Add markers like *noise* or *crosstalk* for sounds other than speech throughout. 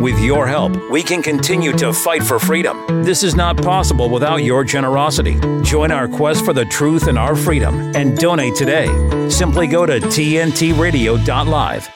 With your help, we can continue to fight for freedom. This is not possible without your generosity. Join our quest for the truth and our freedom and donate today. Simply go to tntradio.live.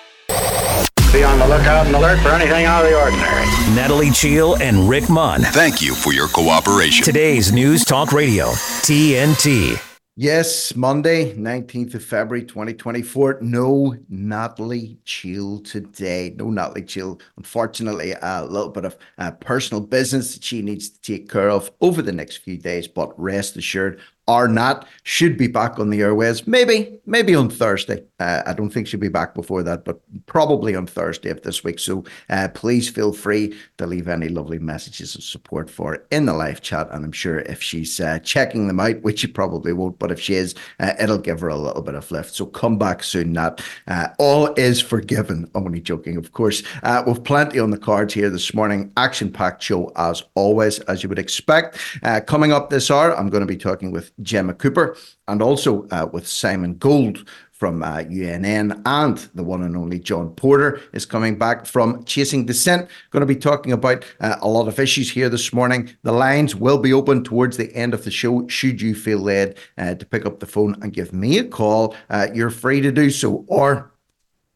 Be on the lookout and alert for anything out of the ordinary. Natalie Cheale and Rick Munn. Thank you for your cooperation. Today's News Talk Radio, TNT. Yes, Monday, 19th of February, 2024. No Natalie Cheale today. No Natalie Cheale. Unfortunately, a little bit of uh, personal business that she needs to take care of over the next few days, but rest assured, or not, should be back on the airways. Maybe, maybe on Thursday. Uh, I don't think she'll be back before that, but probably on Thursday of this week. So uh, please feel free to leave any lovely messages of support for in the live chat. And I'm sure if she's uh, checking them out, which she probably won't, but if she is, uh, it'll give her a little bit of lift. So come back soon, Nat. Uh, all is forgiven. Only joking, of course. Uh, we've plenty on the cards here this morning. Action packed show as always, as you would expect. coming up this hour, I'm going to be talking with Gemma Cooper, and also uh, with Simon Gold from uh, UNN, and the one and only John Porter is coming back from Chasing Dissent. Going to be talking about uh, a lot of issues here this morning. The lines will be open towards the end of the show. Should you feel led uh, to pick up the phone and give me a call, uh, you're free to do so, or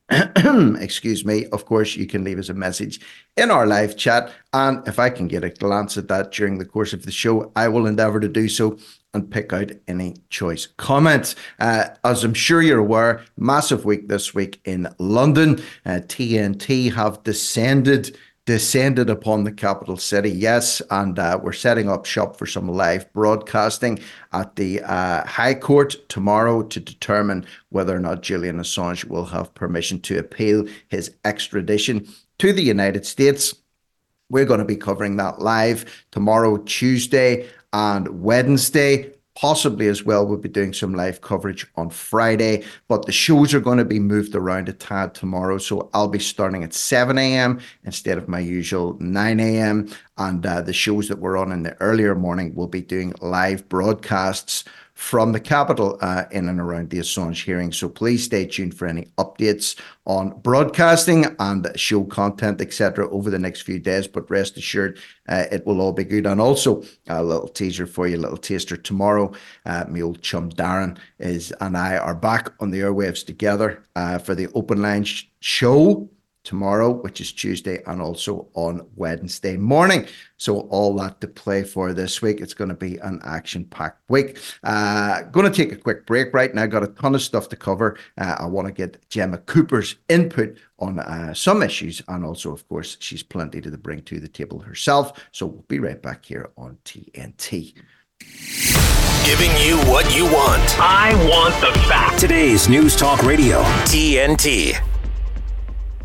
*clears throat* excuse me, of course, you can leave us a message in our live chat. And if I can get a glance at that during the course of the show, I will endeavor to do so and pick out any choice comments. Uh, as I'm sure you're aware, massive week this week in London. Uh, TNT have descended descended upon the capital city. Yes, and uh, we're setting up shop for some live broadcasting at the uh, High Court tomorrow to determine whether or not Julian Assange will have permission to appeal his extradition to the United States. We're going to be covering that live tomorrow, Tuesday, and Wednesday. Possibly as well, we'll be doing some live coverage on Friday, but the shows are going to be moved around a tad tomorrow. So I'll be starting at 7 a.m. instead of my usual 9 a.m. And uh, the shows that we're on in the earlier morning will be doing live broadcasts from the capital uh, in and around the Assange hearing. So please stay tuned for any updates on broadcasting and show content, etc., over the next few days. But rest assured, uh, it will all be good. And also, a little teaser for you, a little taster tomorrow. Uh, my old chum Darren is and I are back on the airwaves together uh, for the open line sh- show tomorrow, which is Tuesday, and also on Wednesday morning. So all that to play for this week. It's going to be an action-packed week. Uh, going to take a quick break right now. Got a ton of stuff to cover. Uh, I want to get Gemma Cooper's input on uh, some issues, and also, of course, she's plenty to bring to the table herself. So we'll be right back here on TNT. Giving you what you want. I want the facts. Today's News Talk Radio, TNT.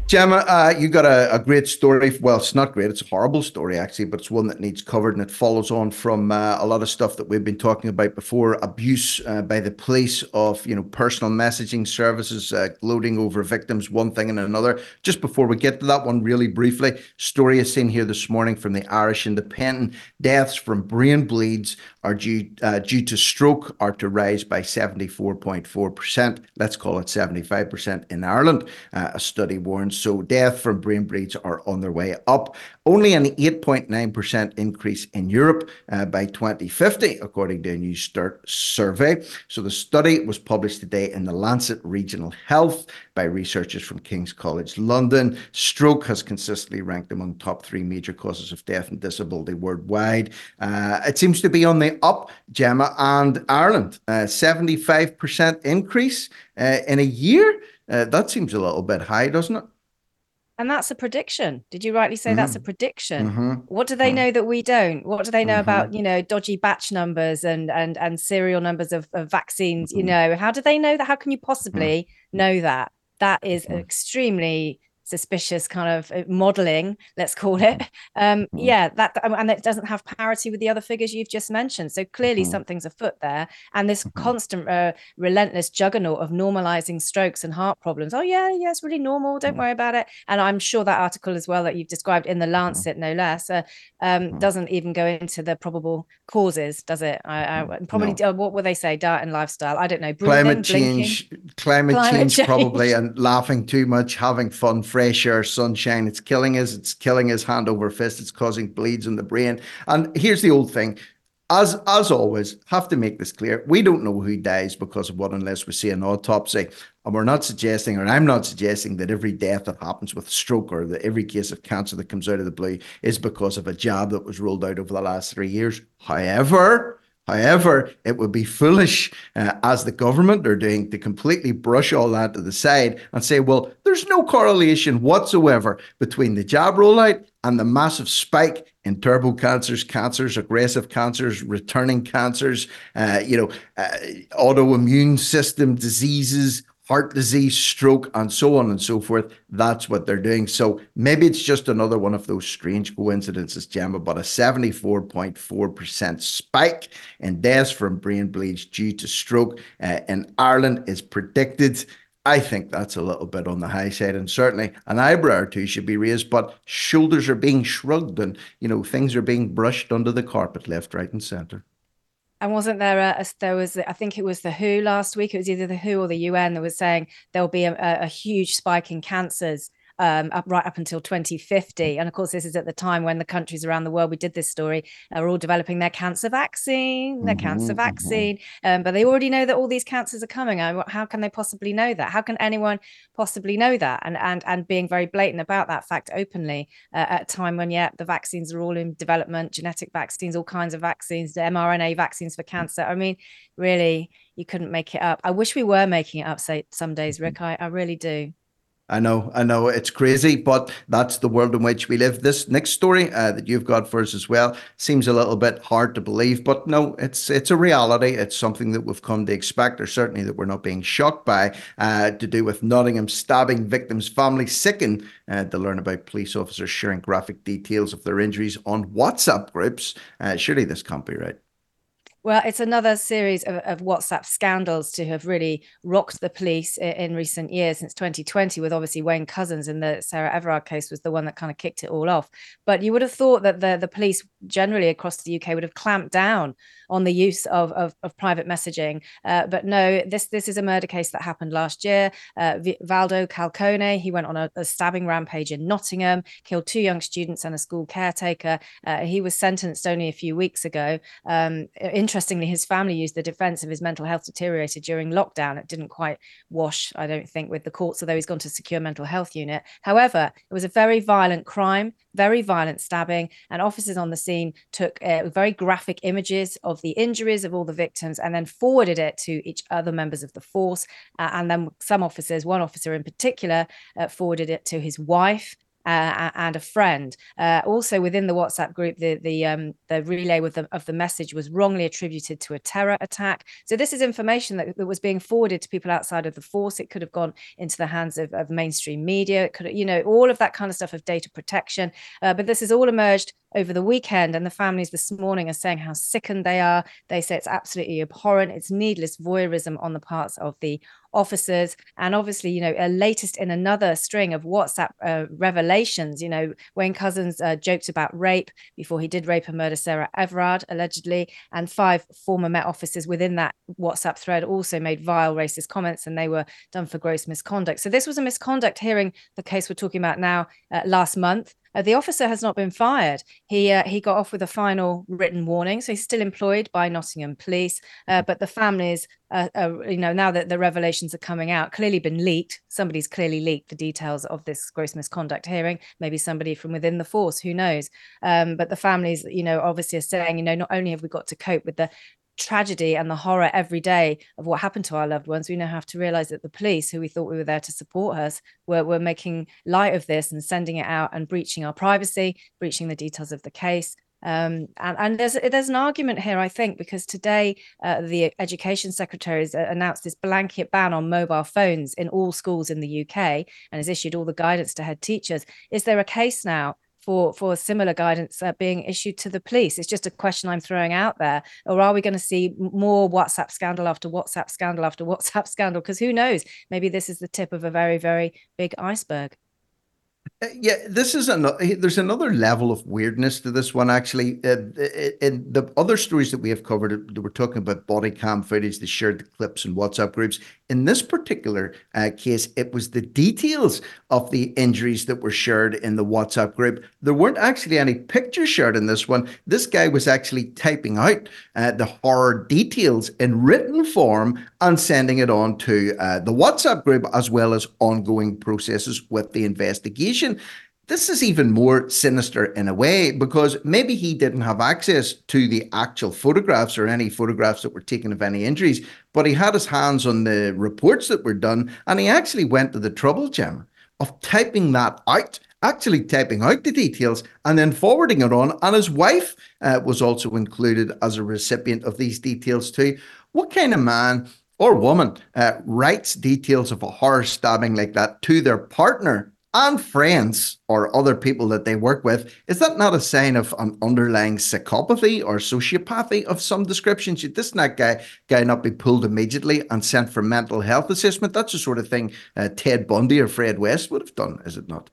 Gemma, uh, you got a, a, great story. Well, it's not great; it's a horrible story actually, but it's one that needs covered, and it follows on from uh, a lot of stuff that we've been talking about before: abuse uh, by the police of you know personal messaging services, uh, gloating over victims, one thing and another. Just before we get to that one, really briefly, story is seen here this morning from the Irish Independent: deaths from brain bleeds are due uh, due to stroke are to rise by seventy four point four percent. Let's call it seventy five percent in Ireland. Uh, a study warns so death from brain bleeds are on their way up. Only an 8.9% increase in Europe uh, by 2050, according to a new START survey. So the study was published today in the Lancet Regional Health by researchers from King's College London. Stroke has consistently ranked among top three major causes of death and disability worldwide. Uh, it seems to be on the up, Gemma, and Ireland. Uh, 75% increase uh, in a year. Uh, that seems a little bit high, doesn't it? And that's a prediction. Did you rightly say mm-hmm. that's a mm-hmm. prediction? Mm-hmm. What do they mm-hmm. know that we don't? What do they know about, mm-hmm. you know, dodgy batch numbers and and and serial numbers of, of vaccines? You mm-hmm. know, how do they know that? How can you possibly know that? That is extremely suspicious kind of uh, modeling let's call it. Um mm-hmm. yeah that and it doesn't have parity with the other figures you've just mentioned. So clearly mm-hmm. something's afoot there. And this mm-hmm. constant uh, relentless juggernaut of normalizing strokes and heart problems. Oh yeah yeah it's really normal. Don't worry about it. And i'm sure that article as well that you've described in the lancet no less uh, um, doesn't even go into the probable causes does it? I, I probably no. uh, what will they say? Diet and lifestyle. I don't know. Breathing, climate change climate, climate change, *laughs* change, probably and laughing too much having fun free fresh air, sunshine. It's killing us. It's killing us hand over fist. It's causing bleeds in the brain. And here's the old thing. As as always, have to make this clear. We don't know who dies because of what unless we see an autopsy. And we're not suggesting, or I'm not suggesting that every death that happens with stroke or that every case of cancer that comes out of the blue is because of a jab that was rolled out over the last three years. However, However, it would be foolish, uh, as the government are doing, to completely brush all that to the side and say, well, there's no correlation whatsoever between the jab rollout and the massive spike in turbo cancers, cancers, aggressive cancers, returning cancers, uh, you know, uh, autoimmune system diseases, heart disease, stroke, and so on and so forth. That's what they're doing. So maybe it's just another one of those strange coincidences, Gemma, but a 74.4% spike in deaths from brain bleeds due to stroke uh, in Ireland is predicted. I think that's a little bit on the high side, and certainly an eyebrow or two should be raised, but shoulders are being shrugged and, you know, things are being brushed under the carpet left, right, and centre. And wasn't there uh, a, a, there was I think it was the WHO last week. It was either the WHO or the UN that was saying there'll be a, a huge spike in cancers um, up right up until 2050. And of course, this is at the time when the countries around the world we did this story are all developing their cancer vaccine, their mm-hmm, cancer mm-hmm. vaccine. Um, but they already know that all these cancers are coming. I, how can they possibly know that? How can anyone possibly know that? And and and being very blatant about that fact openly uh, at a time when yeah, the vaccines are all in development, genetic vaccines, all kinds of vaccines, the mRNA vaccines for cancer. I mean, really, you couldn't make it up. I wish we were making it up. Say some days, Rick. I, I really do. I know, I know it's crazy, but that's the world in which we live. This next story uh, that you've got for us as well seems a little bit hard to believe, but no, it's it's a reality. It's something that we've come to expect, or certainly that we're not being shocked by. Uh, to do with Nottingham stabbing victims' family sicken uh, to learn about police officers sharing graphic details of their injuries on WhatsApp groups. Uh, surely this can't be right. Well, it's another series of, of, WhatsApp scandals to have really rocked the police in, in, recent years since 2020, with obviously Wayne Couzens in the Sarah Everard case was the one that kind of kicked it all off. But you would have thought that the, the police generally across the UK would have clamped down on the use of, of, of private messaging. Uh, but no, this this is a murder case that happened last year. Uh, Valdo Calocane, he went on a, a, stabbing rampage in Nottingham, killed two young students and a school caretaker. Uh, he was sentenced only a few weeks ago. Um, interestingly, his family used the defense of his mental health deteriorated during lockdown. It didn't quite wash, I don't think, with the courts, although he's gone to secure mental health unit. However, it was a very violent crime, very violent stabbing, and officers on the scene took uh, very graphic images of the injuries of all the victims and then forwarded it to each other members of the force. Uh, and then some officers, one officer in particular, uh, forwarded it to his wife uh, and a friend. Uh, also within the WhatsApp group, the the um, the relay with the, of the message was wrongly attributed to a terror attack. So this is information that, that was being forwarded to people outside of the force. It could have gone into the hands of, of mainstream media. It could, you know, all of that kind of stuff of data protection. Uh, but this has all emerged over the weekend, and the families this morning are saying how sickened they are. They say it's absolutely abhorrent. It's needless voyeurism on the parts of the officers. And obviously you know a latest in another string of whatsapp uh, revelations. You know wayne Couzens uh, joked about rape before he did rape and murder sarah everard allegedly. And five former met officers within that whatsapp thread also made vile racist comments and they were done for gross misconduct. So this was a misconduct hearing the case we're talking about now uh, last month uh, the officer has not been fired. He uh, he got off with a final written warning, so he's still employed by Nottingham Police. Uh, but the families, uh, you know, now that the revelations are coming out, clearly been leaked. Somebody's clearly leaked the details of this gross misconduct hearing. Maybe somebody from within the force, who knows? Um, but the families, you know, obviously are saying, you know, not only have we got to cope with the tragedy and the horror every day of what happened to our loved ones, we now have to realize that the police, who we thought we were there to support us, were, were making light of this and sending it out and breaching our privacy, breaching the details of the case. Um, and, and there's there's an argument here, I think, because today uh, the education secretary has uh, announced this blanket ban on mobile phones in all schools in the UK and has issued all the guidance to head teachers. Is there a case now for for similar guidance uh, being issued to the police? It's just a question I'm throwing out there. Or are we going to see more WhatsApp scandal after WhatsApp scandal after *laughs* WhatsApp scandal? Because who knows? Maybe this is the tip of a very very big iceberg. Uh, yeah, this is another. There's another level of weirdness to this one. Actually, uh, in the other stories that we have covered, we're talking about body cam footage. They shared the clips in WhatsApp groups. In this particular uh, case, it was the details of the injuries that were shared in the WhatsApp group. There weren't actually any pictures shared in this one. This guy was actually typing out uh, the horror details in written form and sending it on to uh, the WhatsApp group as well as ongoing processes with the investigation. This is even more sinister in a way because maybe he didn't have access to the actual photographs or any photographs that were taken of any injuries, but he had his hands on the reports that were done and he actually went to the trouble, Gem, of typing that out actually typing out the details and then forwarding it on. And his wife uh, was also included as a recipient of these details too. What kind of man or woman uh, writes details of a horror stabbing like that to their partner and friends or other people that they work with, is that not a sign of an underlying psychopathy or sociopathy of some description? Should this not guy guy not be pulled immediately and sent for mental health assessment? That's the sort of thing uh, Ted Bundy or Fred West would have done, is it not?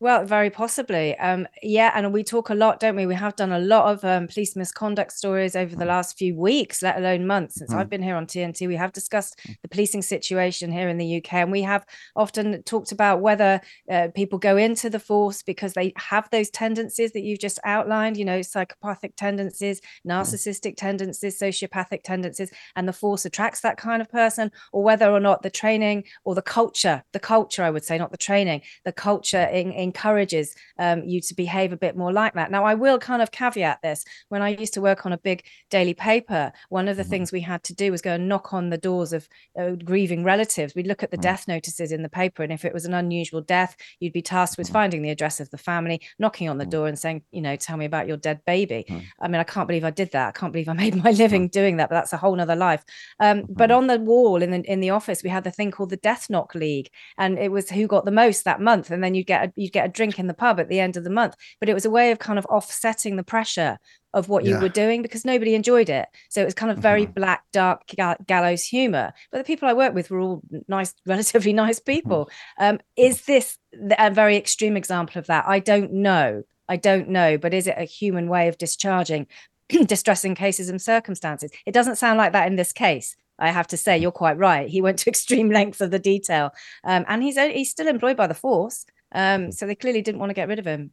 Well, very possibly. Um, yeah, and we talk a lot, don't we? We have done a lot of um, police misconduct stories over the last few weeks, let alone months. Since mm. I've been here on TNT, we have discussed mm. the policing situation here in the UK, and we have often talked about whether uh, people go into the force because they have those tendencies that you've just outlined. You know, psychopathic tendencies, narcissistic tendencies, sociopathic tendencies, and the force attracts that kind of person, or whether or not the training or the culture, the culture, I would say, not the training, the culture in, in encourages um, you to behave a bit more like that. Now, I will kind of caveat this. When I used to work on a big daily paper, one of the mm-hmm. things we had to do was go and knock on the doors of uh, grieving relatives. We'd look at the mm-hmm. death notices in the paper, and if it was an unusual death, you'd be tasked with mm-hmm. finding the address of the family, knocking on the mm. door, and saying, you know, tell me about your dead baby. Mm. I mean, I can't believe I did that. I can't believe I made my living mm. doing that, but that's a whole nother life. Um, but on the wall in the in the office, we had the thing called the Death Knock League, and it was who got the most that month, and then you'd get a, you'd get a drink in the pub at the end of the month. But it was a way of kind of offsetting the pressure of what yeah. you were doing because nobody enjoyed it. So it was kind of very mm-hmm. black, dark gallows humor. But the people I worked with were all nice, *laughs* relatively nice people. Mm-hmm. Um, is this a very extreme example of that? I don't know. I don't know. But is it a human way of discharging *clears throat* distressing cases and circumstances? It doesn't sound like that in this case. I have to say, you're quite right. He went to *laughs* extreme lengths of the detail, um, and he's he's still employed by the force. Um, so they clearly didn't want to get rid of him.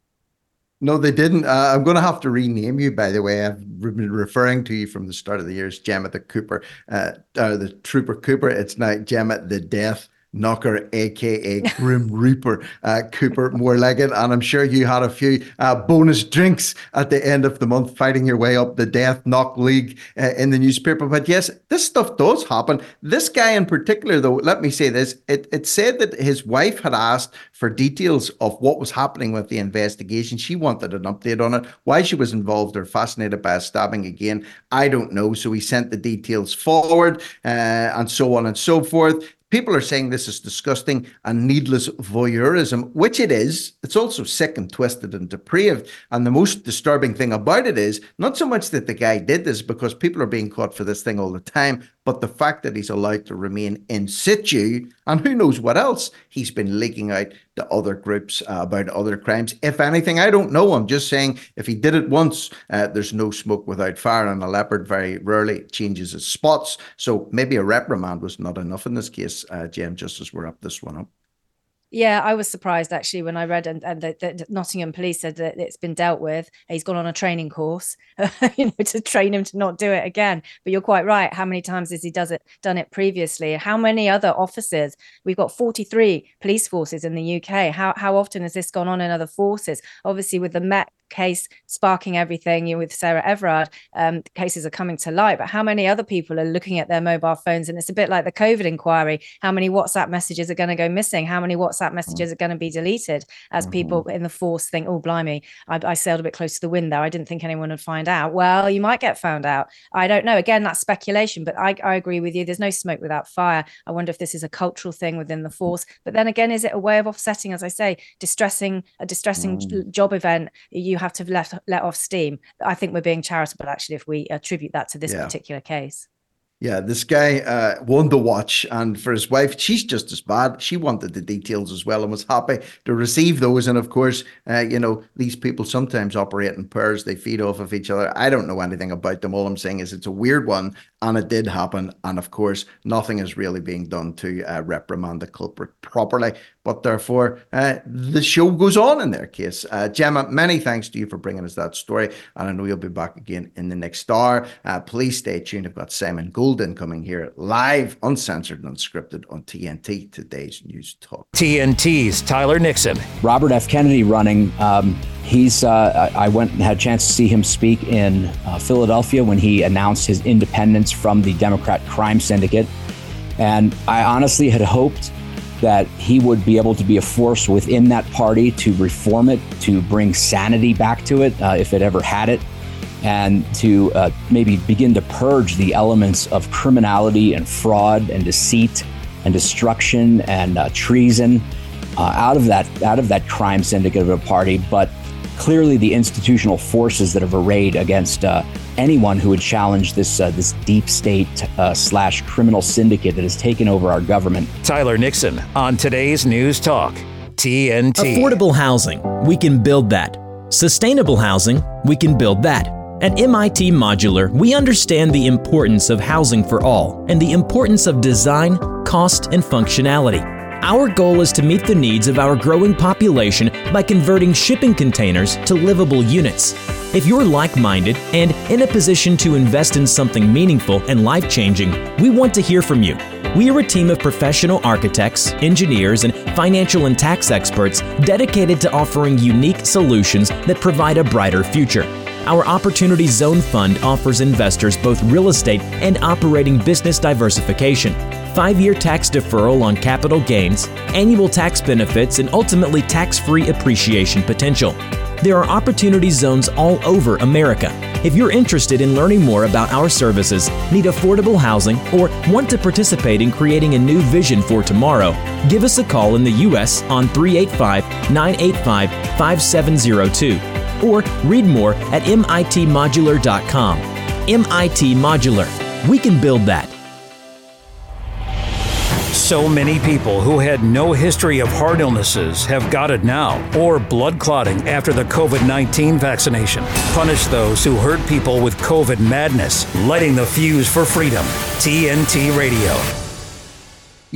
No, they didn't. Uh, I'm going to have to rename you, by the way. I've been referring to you from the start of the year as Gemma the Cooper, uh, uh, the Trooper Cooper. It's now Gemma the Death Knocker, aka Grim Reaper, uh, Cooper more. And I'm sure you had a few uh, bonus drinks at the end of the month fighting your way up the Death Knock League uh, in the newspaper. But yes, this stuff does happen. This guy in particular, though, let me say this it, it said that his wife had asked for details of what was happening with the investigation. She wanted an update on it, why she was involved or fascinated by a stabbing again. I don't know. So he sent the details forward uh, and so on and so forth. People are saying this is disgusting and needless voyeurism, which it is. It's also sick and twisted and depraved. And the most disturbing thing about it is not so much that the guy did this because people are being caught for this thing all the time, but the fact that he's allowed to remain in situ, and who knows what else he's been leaking out to other groups uh, about other crimes. If anything, I don't know. I'm just saying if he did it once, uh, there's no smoke without fire, and a leopard very rarely changes its spots. So maybe a reprimand was not enough in this case, uh, Jem, just as we're up this one up. Yeah, I was surprised actually when I read and, and that Nottingham Police said that it's been dealt with. He's gone on a training course, *laughs* you know, to train him to not do it again. But you're quite right. How many times has he does it done it previously? How many other officers? We've got 43 police forces in the UK. How how often has this gone on in other forces? Obviously, with the Met case sparking everything you know, with Sarah Everard, um, cases are coming to light. But how many other people are looking at their mobile phones? And it's a bit like the COVID inquiry. How many WhatsApp messages are going to go missing? How many WhatsApp messages are going to be deleted as mm-hmm. people in the force think, oh, blimey, I, I sailed a bit close to the wind there. I didn't think anyone would find out. Well, you might get found out. I don't know. Again, that's speculation, but I, I agree with you. There's no smoke without fire. I wonder if this is a cultural thing within the force. But then again, is it a way of offsetting, as I say, distressing a distressing mm. job event? You you have to let let off steam. I think we're being charitable actually if we attribute that to this yeah. particular case. Yeah, this guy uh, won the watch, and for his wife, she's just as bad. She wanted the details as well and was happy to receive those. And of course, uh, you know, these people sometimes operate in pairs, they feed off of each other. I don't know anything about them. All I'm saying is it's a weird one, and it did happen. And of course, nothing is really being done to uh, reprimand the culprit properly. But therefore, uh, the show goes on in their case. Uh, Gemma, many thanks to you for bringing us that story. And I know you'll be back again in the next hour. Uh, please stay tuned. I've got Simon Golden coming here live, uncensored and unscripted on TNT, today's News Talk. TNT's Tyler Nixon. Robert F. Kennedy running. Um, he's. Uh, I went and had a chance to see him speak in uh, Philadelphia when he announced his independence from the Democrat crime syndicate. And I honestly had hoped that he would be able to be a force within that party to reform it, to bring sanity back to it, uh, if it ever had it, and to uh, maybe begin to purge the elements of criminality and fraud and deceit and destruction and uh, treason uh, out of that out of that crime syndicate of a party. But clearly, the institutional forces that have arrayed against uh, anyone who would challenge this uh, this deep state uh, slash criminal syndicate that has taken over our government. Tyler Nixon on today's News Talk, TNT. Affordable housing, we can build that. Sustainable housing, we can build that. At MIT Modular, we understand the importance of housing for all and the importance of design, cost, and functionality. Our goal is to meet the needs of our growing population by converting shipping containers to livable units. If you're like minded and in a position to invest in something meaningful and life changing, we want to hear from you. We are a team of professional architects, engineers, and financial and tax experts dedicated to offering unique solutions that provide a brighter future. Our Opportunity Zone Fund offers investors both real estate and operating business diversification, five year tax deferral on capital gains, annual tax benefits, and ultimately tax free appreciation potential. There are opportunity zones all over America. If you're interested in learning more about our services, need affordable housing, or want to participate in creating a new vision for tomorrow, give us a call in the U.S. on 385 985 5702 or read more at mitmodular.com. MIT Modular. We can build that. So many people who had no history of heart illnesses have got it now, or blood clotting after the COVID 19 vaccination. Punish those who hurt people with COVID madness, lighting the fuse for freedom. TNT Radio.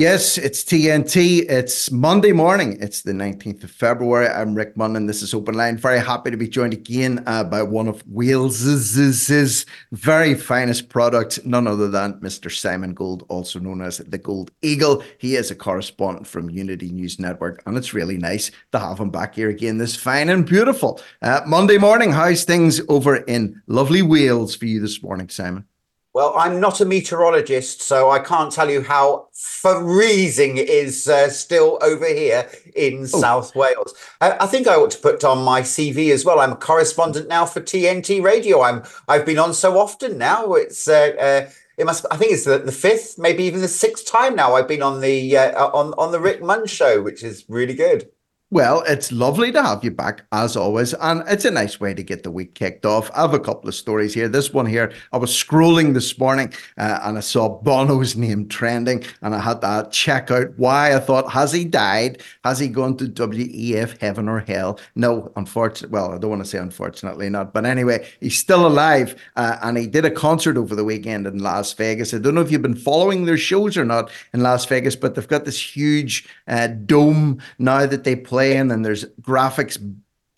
Yes, it's TNT. It's Monday morning. It's the 19th of February. I'm Rick Munn. And this is Open Line. Very happy to be joined again uh, by one of Wales's very finest products, none other than Mr. Simon Gold, also known as the Gold Eagle. He is a correspondent from Unity News Network, and it's really nice to have him back here again this fine and beautiful uh, Monday morning. How's things over in lovely Wales for you this morning, Simon? Well, I'm not a meteorologist, so I can't tell you how freezing it is uh, still over here in oh. South Wales. I, I, think I ought to put on my CV as well. I'm a correspondent now for TNT Radio. I'm I've been on so often now. It's uh, uh, it must. I think it's the, the fifth, maybe even the sixth time now. I've been on the uh, on on the Rick Munn show, which is really good. Well, it's lovely to have you back as always, and it's a nice way to get the week kicked off. I have a couple of stories here. This one here, I was scrolling this morning uh, and I saw Bono's *laughs* name trending, and I had to check out why. I thought, has he died? Has he gone to WEF heaven or hell? No, unfortunately. Well, I don't want to say unfortunately not, but anyway, he's still alive, uh, and he did a concert over the weekend in Las Vegas. I don't know if you've been following their shows or not in Las Vegas, but they've got this huge uh, dome now that they play playing and there's graphics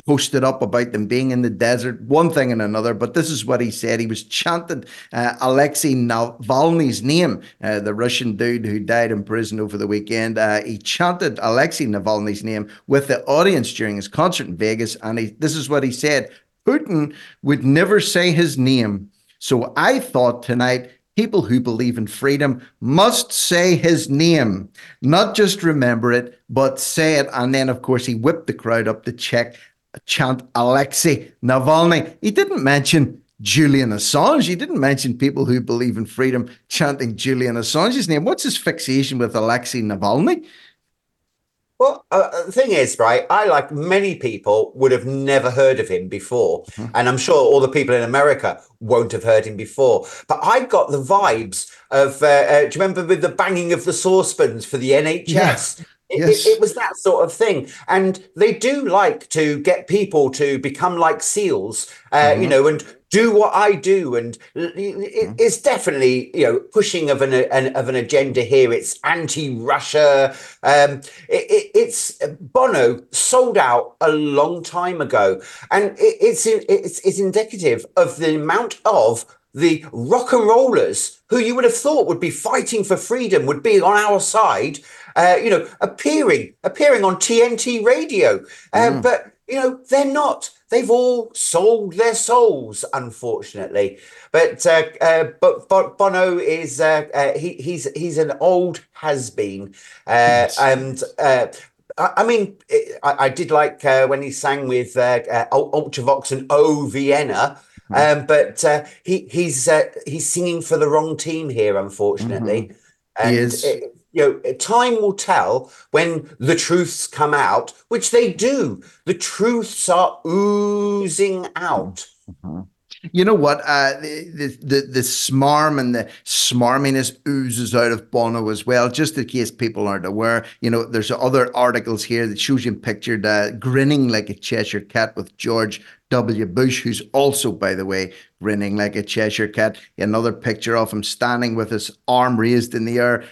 posted up about them being in the desert, one thing and another. But this is what he said. He was chanting uh, Alexei Navalny's name, uh, the Russian dude who died in prison over the weekend. Uh, he chanted Alexei Navalny's name with the audience during his concert in Vegas. And he, this is what he said Putin would never say his name. So I thought tonight People who believe in freedom must say his name, not just remember it, but say it. And then, of course, he whipped the crowd up to check, chant Alexei Navalny. He didn't mention Julian Assange. He didn't mention people who believe in freedom chanting Julian Assange's name. What's his fixation with Alexei Navalny? Well, uh, the thing is, right, I, like many people, would have never heard of him before. Mm-hmm. And I'm sure all the people in America won't have heard him before. But I got the vibes of, uh, uh, do you remember with the banging of the saucepans for the NHS? Yeah. It, yes. it, it, was that sort of thing. And they do like to get people to become like SEALs, uh, mm-hmm. you know, and do what I do, and mm-hmm. it's definitely you know pushing of an, an of an agenda here. It's anti-Russia. Um, it, it, it's Bono sold out a long time ago, and it's it's it's indicative of the amount of the rock and rollers who you would have thought would be fighting for freedom would be on our side. Uh, you know, appearing appearing on TNT radio, uh, mm. but you know they're not they've all sold their souls, unfortunately. But uh, uh, but, Bono is uh, uh he, he's he's an old has been, uh, and. Uh, I, mean, I, I, did like when he sang with Ultravox and O Vienna, hmm. um, but he he's he's singing for the wrong team here, unfortunately. Mm-hmm. And he is. It, you know, time will tell when the truths come out, which they do. The truths are oozing out. Mm-hmm. You know what? Uh, the, the the smarm and the smarminess oozes out of Bono as well. Just in case people aren't aware, you know, there's other articles here that shows him pictured uh, grinning like a Cheshire cat with George W. Bush, who's also, by the way, grinning like a Cheshire cat. Another picture of him standing with his arm raised in the air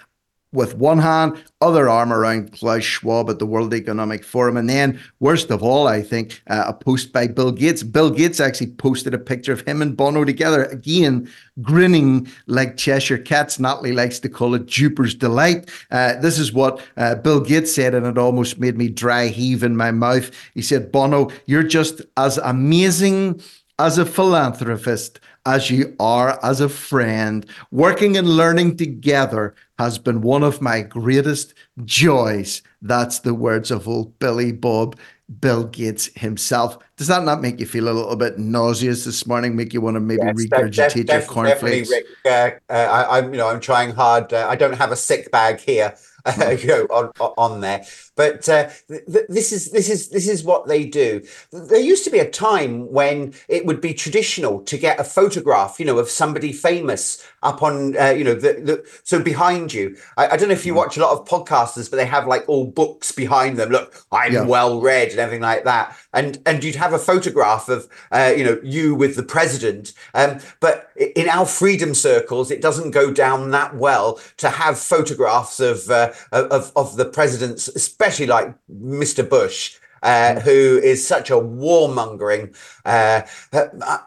with one hand, other arm around Klaus Schwab at the World Economic Forum. And then, worst of all, I think, uh, a post by Bill Gates. Bill Gates actually posted a picture of him and Bono together, again, grinning like Cheshire cats. Natalie likes to call it Jupiter's Delight. Uh, this is what uh, Bill Gates said, and it almost made me dry heave in my mouth. He said, Bono, you're just as amazing as a philanthropist as you are as a friend. Working and learning together has been one of my greatest joys. That's the words of old Billy Bob. Bill Gates himself. Does that not make you feel a little bit nauseous this morning? Make you want to maybe yes, regurgitate def- your cornflakes? Rick, uh, uh, I, am you know, I'm trying hard. Uh, I don't have a sick bag here, *laughs* you know, on, on there. But uh, th- this is this is this is what they do. There used to be a time when it would be traditional to get a photograph, you know, of somebody famous up on, uh, you know, the, the so behind you. I, I, don't know if you mm. watch a lot of podcasters, but they have like all books behind them. Look, I'm yeah. well read and everything like that. And and you'd have a photograph of, uh, you know, you with the president. Um, but in our freedom circles, it doesn't go down that well to have photographs of uh, of of the president's, especially especially like Mr. Bush, uh, mm. who is such a warmongering. Uh,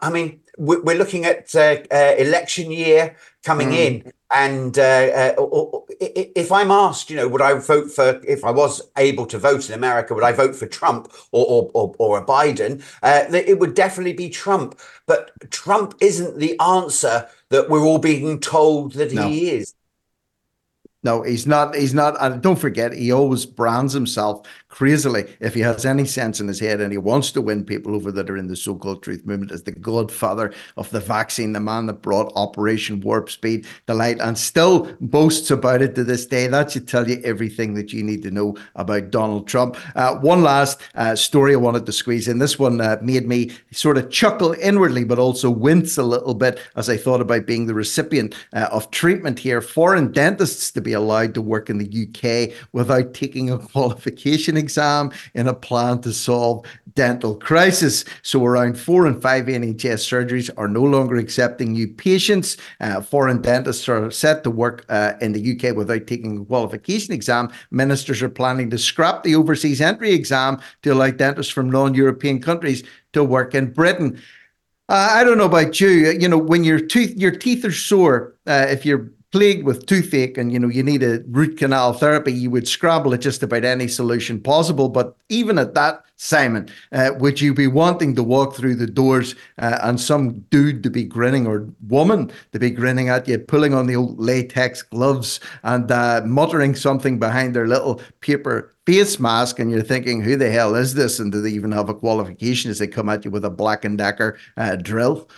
I mean, we're looking at uh, uh election year coming mm. in, and uh, uh, if I'm asked, you know, would I vote for if I was able to vote in America, would I vote for Trump or or, or, or a Biden? it would definitely be Trump, but Trump isn't the answer that we're all being told that no. he is. No, he's not. He's not. And don't forget, he always brands himself crazily, if he has any sense in his head and he wants to win people over that are in the so-called truth movement, as the godfather of the vaccine, the man that brought Operation Warp Speed to light, and still boasts about it to this day. That should tell you everything that you need to know about Donald Trump. Uh, one last uh, story I wanted to squeeze in. This one uh, made me sort of chuckle inwardly, but also wince a little bit as I thought about being the recipient uh, of treatment here. Foreign dentists to be allowed to work in the UK without taking a qualification exam in a plan to solve dental crisis. So around four and five NHS surgeries are no longer accepting new patients. Uh, foreign dentists are set to work uh, in the UK without taking a qualification exam. Ministers are planning to scrap the overseas entry exam to allow dentists from non-European countries to work in Britain. Uh, I don't know about you. You know, when your tooth your teeth are sore, uh, if you're plagued with toothache and you know you need a root canal therapy, you would scramble at just about any solution possible. But even at that, Simon, uh, would you be wanting to walk through the doors uh, and some dude to be grinning or woman to be grinning at you, pulling on the old latex gloves and uh, muttering something behind their little paper face mask, and you're thinking, who the hell is this? And do they even have a qualification as they come at you with a Black and Decker uh, drill?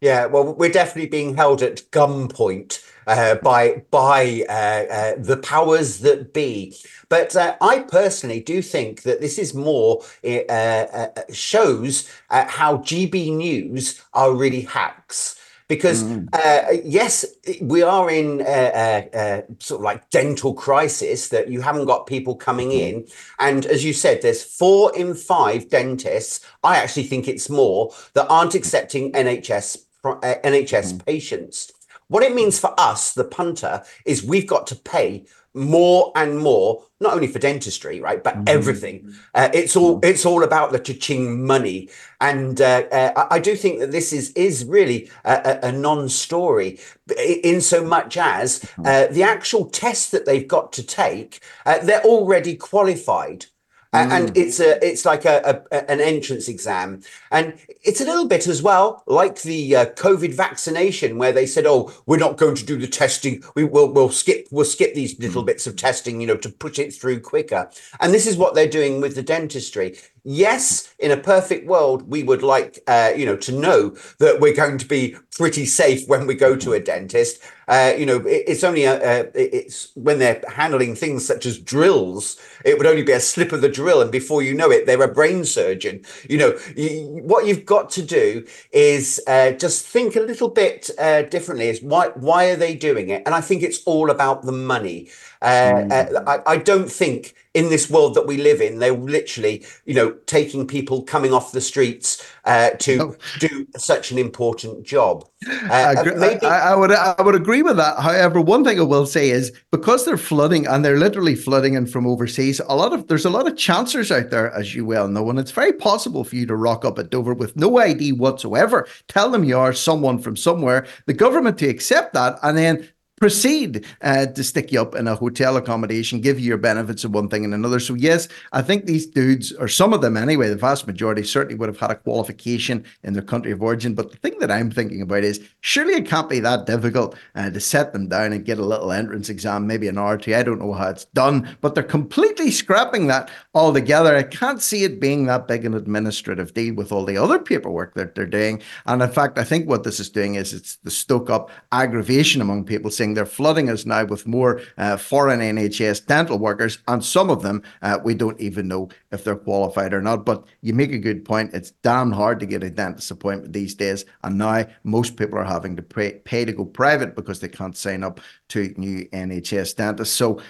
Yeah, well, we're definitely being held at gunpoint uh, by by uh, uh, the powers that be. But uh, I personally do think that this is more uh, uh, shows how GB News are really hacks because mm. uh, yes, we are in a, a, a, sort of like dental crisis that you haven't got people coming mm-hmm. in, and as you said, there's four in five dentists. I actually think it's more that aren't accepting NHS uh, NHS mm. patients. What it means for us, the punter, is we've got to pay more and more, not only for dentistry, right, but mm-hmm. everything. Uh, it's all mm-hmm. it's all about the cha-ching money, and uh, uh, I do think that this is is really a, a, non-story, in so much as mm-hmm. uh, the actual test that they've got to take, uh, they're already qualified. Mm. And it's a, it's like a, a, an entrance exam, and it's a little bit as well like the uh, COVID vaccination, where they said, "Oh, we're not going to do the testing. We will we'll skip we'll skip these little bits of testing, you know, to push it through quicker." And this is what they're doing with the dentistry yes, in a perfect world, we would like, uh, you know, to know that we're going to be pretty safe when we go to a dentist. Uh, you know, it, it's only a, a, it's when they're handling things such as drills, it would only be a slip of the drill, and before you know it, they're a brain surgeon. You know, you, what you've got to do is uh, just think a little bit uh, differently. Is why why are they doing it? And I think it's all about the money. Uh, mm. I, I don't think in this world that we live in, they're literally, you know, taking people coming off the streets uh, to oh. do such an important job. Uh, I, maybe- I, I, would I would agree with that. However, one thing I will say is because they're flooding and they're literally flooding in from overseas, a lot of there's a lot of chancers out there, as you well know, and it's very possible for you to rock up at Dover with no ID whatsoever. Tell them you are someone from somewhere, the government to accept that, and then proceed uh, to stick you up in a hotel accommodation, give you your benefits of one thing and another. So, yes, I think these dudes, or some of them anyway, the vast majority certainly would have had a qualification in their country of origin. But the thing that I'm thinking about is surely it can't be that difficult uh, to set them down and get a little entrance exam, maybe an RT. I don't know how it's done, but they're completely scrapping that altogether. I can't see it being that big an administrative deal with all the other paperwork that they're doing. And in fact, I think what this is doing is it's the stoke up aggravation among people saying, they're flooding us now with more uh, foreign NHS dental workers, and some of them uh, we don't even know if they're qualified or not. But you make a good point. It's damn hard to get a dentist appointment these days, and now most people are having to pay, pay to go private because they can't sign up to new NHS dentists. So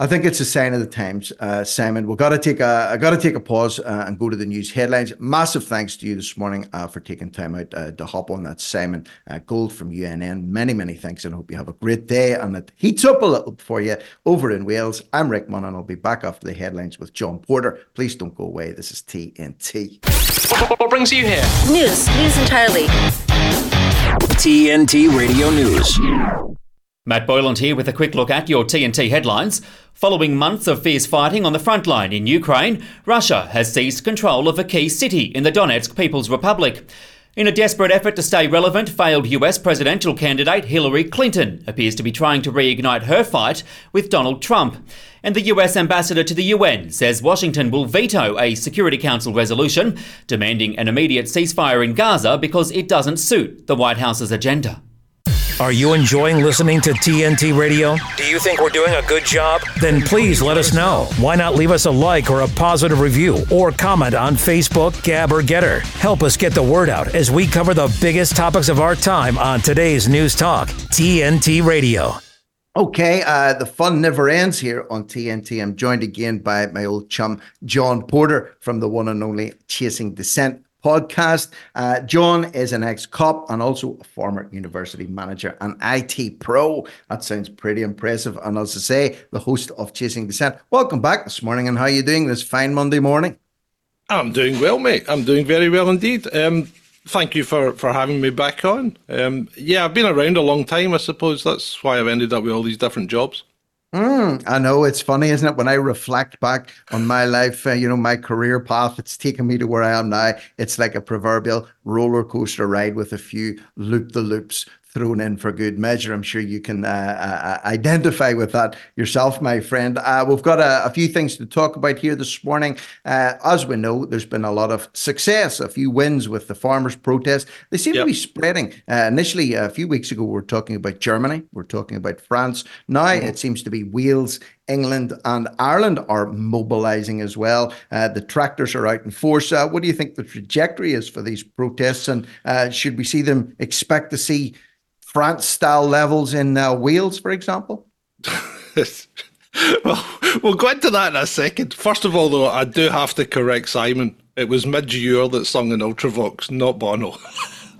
I think it's a sign of the times, uh, Simon. We've got to take a, I got to take a pause uh, and go to the news headlines. Massive thanks to you this morning uh, for taking time out uh, to hop on. that, Simon uh, Gold from UNN. Many, many thanks, and I hope you have a great day and it heats up a little for you over in Wales. I'm Rick Munn, and I'll be back after the headlines with John Porter. Please don't go away. This is TNT. What brings you here? News, news entirely. TNT Radio News. Matt Boyland here with a quick look at your TNT headlines. Following months of fierce fighting on the front line in Ukraine, Russia has seized control of a key city in the Donetsk People's Republic. In a desperate effort to stay relevant, failed US presidential candidate Hillary Clinton appears to be trying to reignite her fight with Donald Trump. And the US ambassador to the UN says Washington will veto a Security Council resolution demanding an immediate ceasefire in Gaza because it doesn't suit the White House's agenda. Are you enjoying listening to TNT Radio? Do you think we're doing a good job? Then please let us know. Why not leave us a like or a positive review or comment on Facebook, Gab, or Gettr? Help us get the word out as we cover the biggest topics of our time on today's News Talk, TNT Radio. Okay, uh, the fun never ends here on TNT. I'm joined again by my old chum, John Porter from the one and only Chasing Dissent podcast. Uh, John is an ex cop and also a former university manager and IT pro. That sounds pretty impressive. And as I say, the host of Chasing Dissent. Welcome back this morning. And how are you doing this fine Monday morning? I'm doing well, mate. I'm doing very well indeed. Um, thank you for, for having me back on. Um, yeah, I've been around a long time. I suppose that's why I've ended up with all these different jobs. Mm, I know it's funny, isn't it? When I reflect back on my life, uh, you know, my career path, it's taken me to where I am now. It's like a proverbial roller coaster ride with a few loop the loops thrown in for good measure. I'm sure you can uh, uh, identify with that yourself, my friend. Uh, we've got a, a, few things to talk about here this morning. Uh, as we know, there's been a lot of success, a few wins with the farmers' protest. They seem yep. to be spreading. Uh, initially, a few weeks ago, we were talking about Germany, we're talking about France. Now mm-hmm. it seems to be Wales England and Ireland are mobilising as well. Uh, the tractors are out in force. Uh, what do you think the trajectory is for these protests? And uh, should we see them expect to see France style levels in uh, Wales, for example? *laughs* well, we'll go into that in a second. First of all, though, I do have to correct Simon. It was Midge Ure that sung in Ultravox, not Bono.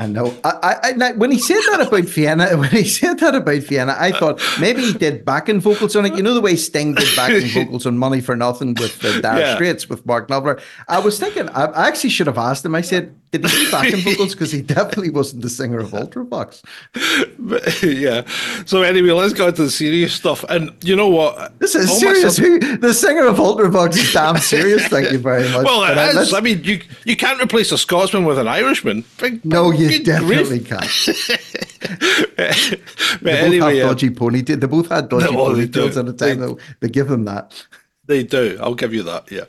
I know. I, I, when he said that about Vienna, *laughs* when he said that about Vienna, I thought maybe he did backing vocals on it. You know the way Sting did backing *laughs* vocals on Money for Nothing with the Dire yeah. Straits with Mark Knopfler. I was thinking, I, I actually should have asked him. I said, did he do backing *laughs* vocals? Because he definitely wasn't the singer of Ultravox. But, yeah. So anyway, let's go into the serious stuff. And you know what? This is serious. Who, *laughs* the singer of Ultravox is damn serious. Thank you very much. Well, it I, is. I mean, you you can't replace a Scotsman with an Irishman. Big, no, you definitely grief. can't. *laughs* but they anyway, both have dodgy ponytails. They both had dodgy no, ponytails at the time. They, they give them that. They do. I'll give you that. Yeah.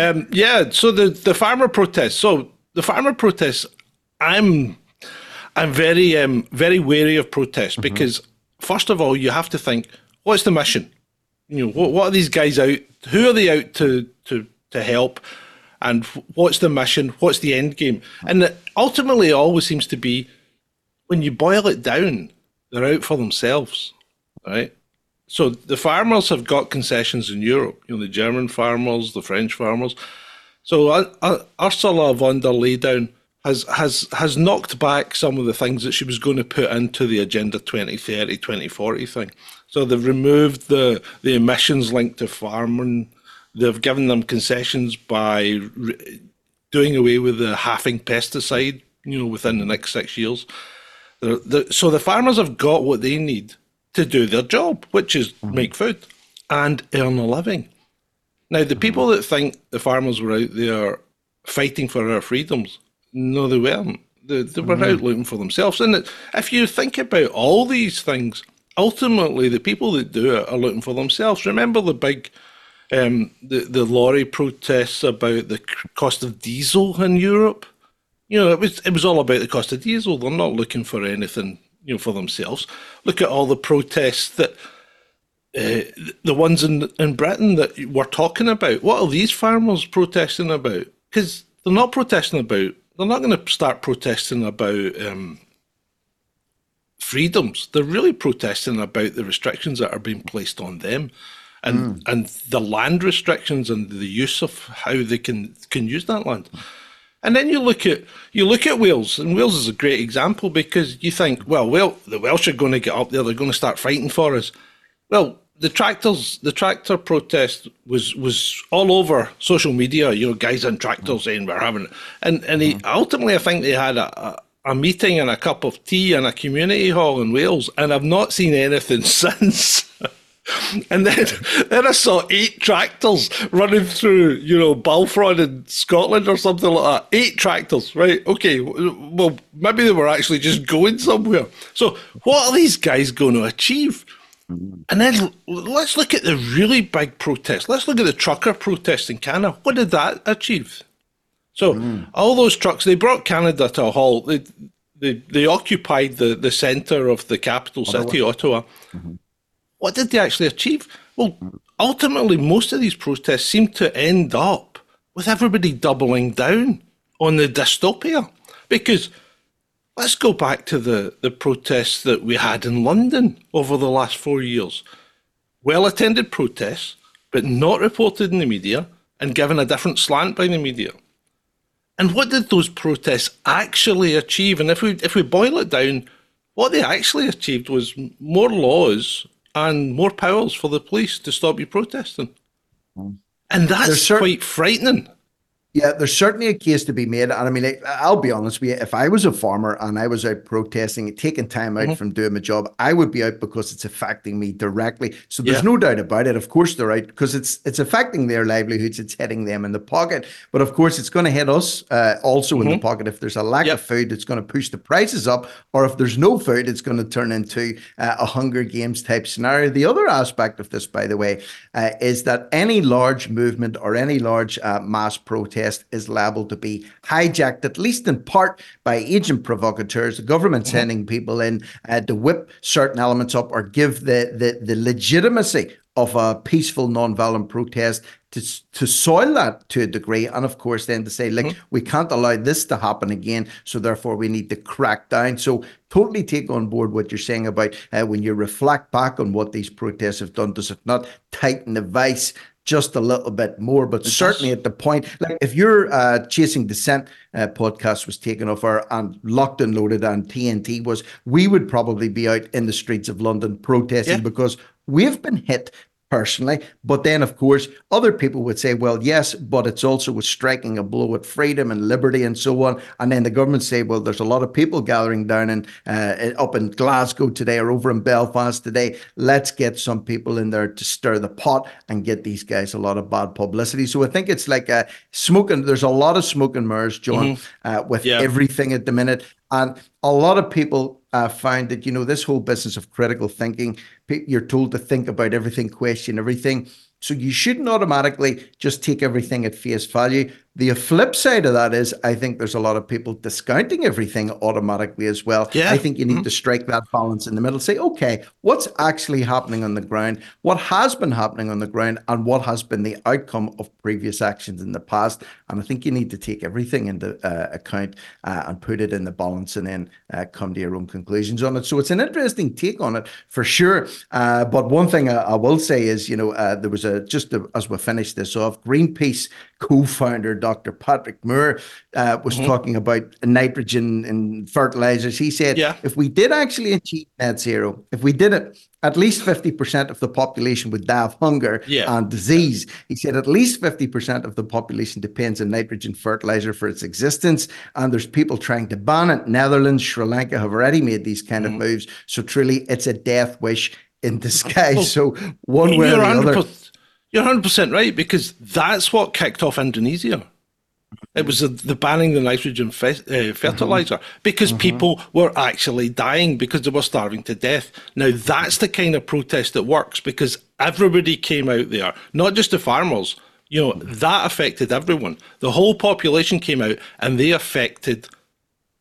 Um, yeah. So the the farmer protests. So the farmer protests, I'm I'm very um, very wary of protests mm-hmm. because first of all, you have to think, what's the mission? You know, what, what are these guys out? Who are they out to to to help? And what's the mission? What's the end game? And ultimately, it always seems to be when you boil it down, they're out for themselves, right? So the farmers have got concessions in Europe. You know, the German farmers, the French farmers. So uh, uh, Ursula von der Leyen has has has knocked back some of the things that she was going to put into the Agenda 2030, 2040 thing. So they've removed the the emissions linked to farming. They've given them concessions by re- doing away with the halving pesticide, you know, within the next six years. They're, they're, so the farmers have got what they need to do their job, which is mm-hmm. make food and earn a living. Now, the people that think the farmers were out there fighting for our freedoms, no, they weren't. They, they were mm-hmm. out looking for themselves. And if you think about all these things, ultimately the people that do it are looking for themselves. Remember the big, um, the the lorry protests about the cost of diesel in Europe. You know, it was it was all about the cost of diesel. They're not looking for anything, you know, for themselves. Look at all the protests that uh, the ones in in Britain that we're talking about. What are these farmers protesting about? Because they're not protesting about. They're not going to start protesting about um, freedoms. They're really protesting about the restrictions that are being placed on them, and mm. and the land restrictions and the use of how they can can use that land. And then you look at you look at Wales, and Wales is a great example because you think, well, well, the Welsh are going to get up there; they're going to start fighting for us. Well, the tractors, the tractor protest was was all over social media. You know, guys on tractors saying we're having, and and he, mm-hmm. ultimately, I think they had a, a, a meeting and a cup of tea in a community hall in Wales, and I've not seen anything *laughs* since. and then *laughs* then I saw eight tractors running through, you know, Balfron in Scotland or something like that. Eight tractors, right? Okay, well, maybe they were actually just going somewhere. So, what are these guys going to achieve? And then let's look at the really big protest. Let's look at the trucker protest in Canada. What did that achieve? So mm. all those trucks, they brought Canada to a halt. They they, they occupied the, the centre of the capital city, Ottawa. Mm-hmm. What did they actually achieve? Well, ultimately, most of these protests seem to end up with everybody doubling down on the dystopia. Because Let's go back to the, the protests that we had in London over the last four years. Well attended protests, but not reported in the media and given a different slant by the media. And what did those protests actually achieve? And if we if we boil it down, what they actually achieved was more laws and more powers for the police to stop you protesting. Mm. And that's quite frightening. Yeah, there's certainly a case to be made. And I mean, I'll be honest with you, if I was a farmer and I was out protesting, taking time out mm-hmm. from doing my job, I would be out because it's affecting me directly. So there's yeah. no doubt about it. Of course they're out because it's it's affecting their livelihoods. It's hitting them in the pocket. But of course, it's going to hit us uh, also mm-hmm. in the mm-hmm. pocket. If there's a lack yep. of food, it's going to push the prices up. Or if there's no food, it's going to turn into uh, a Hunger Games type scenario. The other aspect of this, by the way, uh, is that any large movement or any large uh, mass protest protest is liable to be hijacked, at least in part, by agent provocateurs, the government mm-hmm. sending people in uh, to whip certain elements up or give the, the, the legitimacy of a peaceful, non-violent protest to, to soil that to a degree. And of course, then to say, like, mm-hmm. we can't allow this to happen again. So therefore, we need to crack down. So totally take on board what you're saying about uh, when you reflect back on what these protests have done, does it not tighten the vice just a little bit more, but it certainly does. at the point, like if your uh, Chasing Dissent uh, podcast was taken off our and locked and loaded on TNT was, we would probably be out in the streets of London protesting yeah. because we've been hit personally. But then, of course, other people would say, well, yes, but it's also with striking a blow at freedom and liberty and so on. And then the government say, well, there's a lot of people gathering down in uh, up in Glasgow today or over in Belfast today. Let's get some people in there to stir the pot and get these guys a lot of bad publicity. So I think it's like a smoking. There's a lot of smoke and mirrors, John, mm-hmm. uh, with yeah. everything at the minute. And a lot of people uh, find that, you know, this whole business of critical thinking, you're told to think about everything, question everything. So you shouldn't automatically just take everything at face value. The flip side of that is, I think there's a lot of people discounting everything automatically as well. Yeah. I think you need mm-hmm. to strike that balance in the middle. Say, okay, what's actually happening on the ground? What has been happening on the ground, and what has been the outcome of previous actions in the past? And I think you need to take everything into uh, account uh, and put it in the balance, and then uh, come to your own conclusions on it. So it's an interesting take on it for sure. Uh, but one thing I, I, will say is, you know, uh, there was a just as we finish this off, Greenpeace co-founder Dr. Patrick Moore uh, was mm-hmm. talking about nitrogen and fertilizers. He said, yeah. if we did actually achieve net zero, if we did it, at least 50% of the population would die of hunger yeah. and disease. He said at least 50% of the population depends on nitrogen fertilizer for its existence. And there's people trying to ban it. Netherlands, Sri Lanka have already made these kind mm-hmm. of moves. So truly, it's a death wish in disguise. Well, so one way or the other. You're 100% right because that's what kicked off Indonesia. It was the, the banning the nitrogen fe- uh, fertilizer mm-hmm. because mm-hmm. people were actually dying because they were starving to death. Now, that's the kind of protest that works because everybody came out there, not just the farmers. You know, that affected everyone. The whole population came out and they affected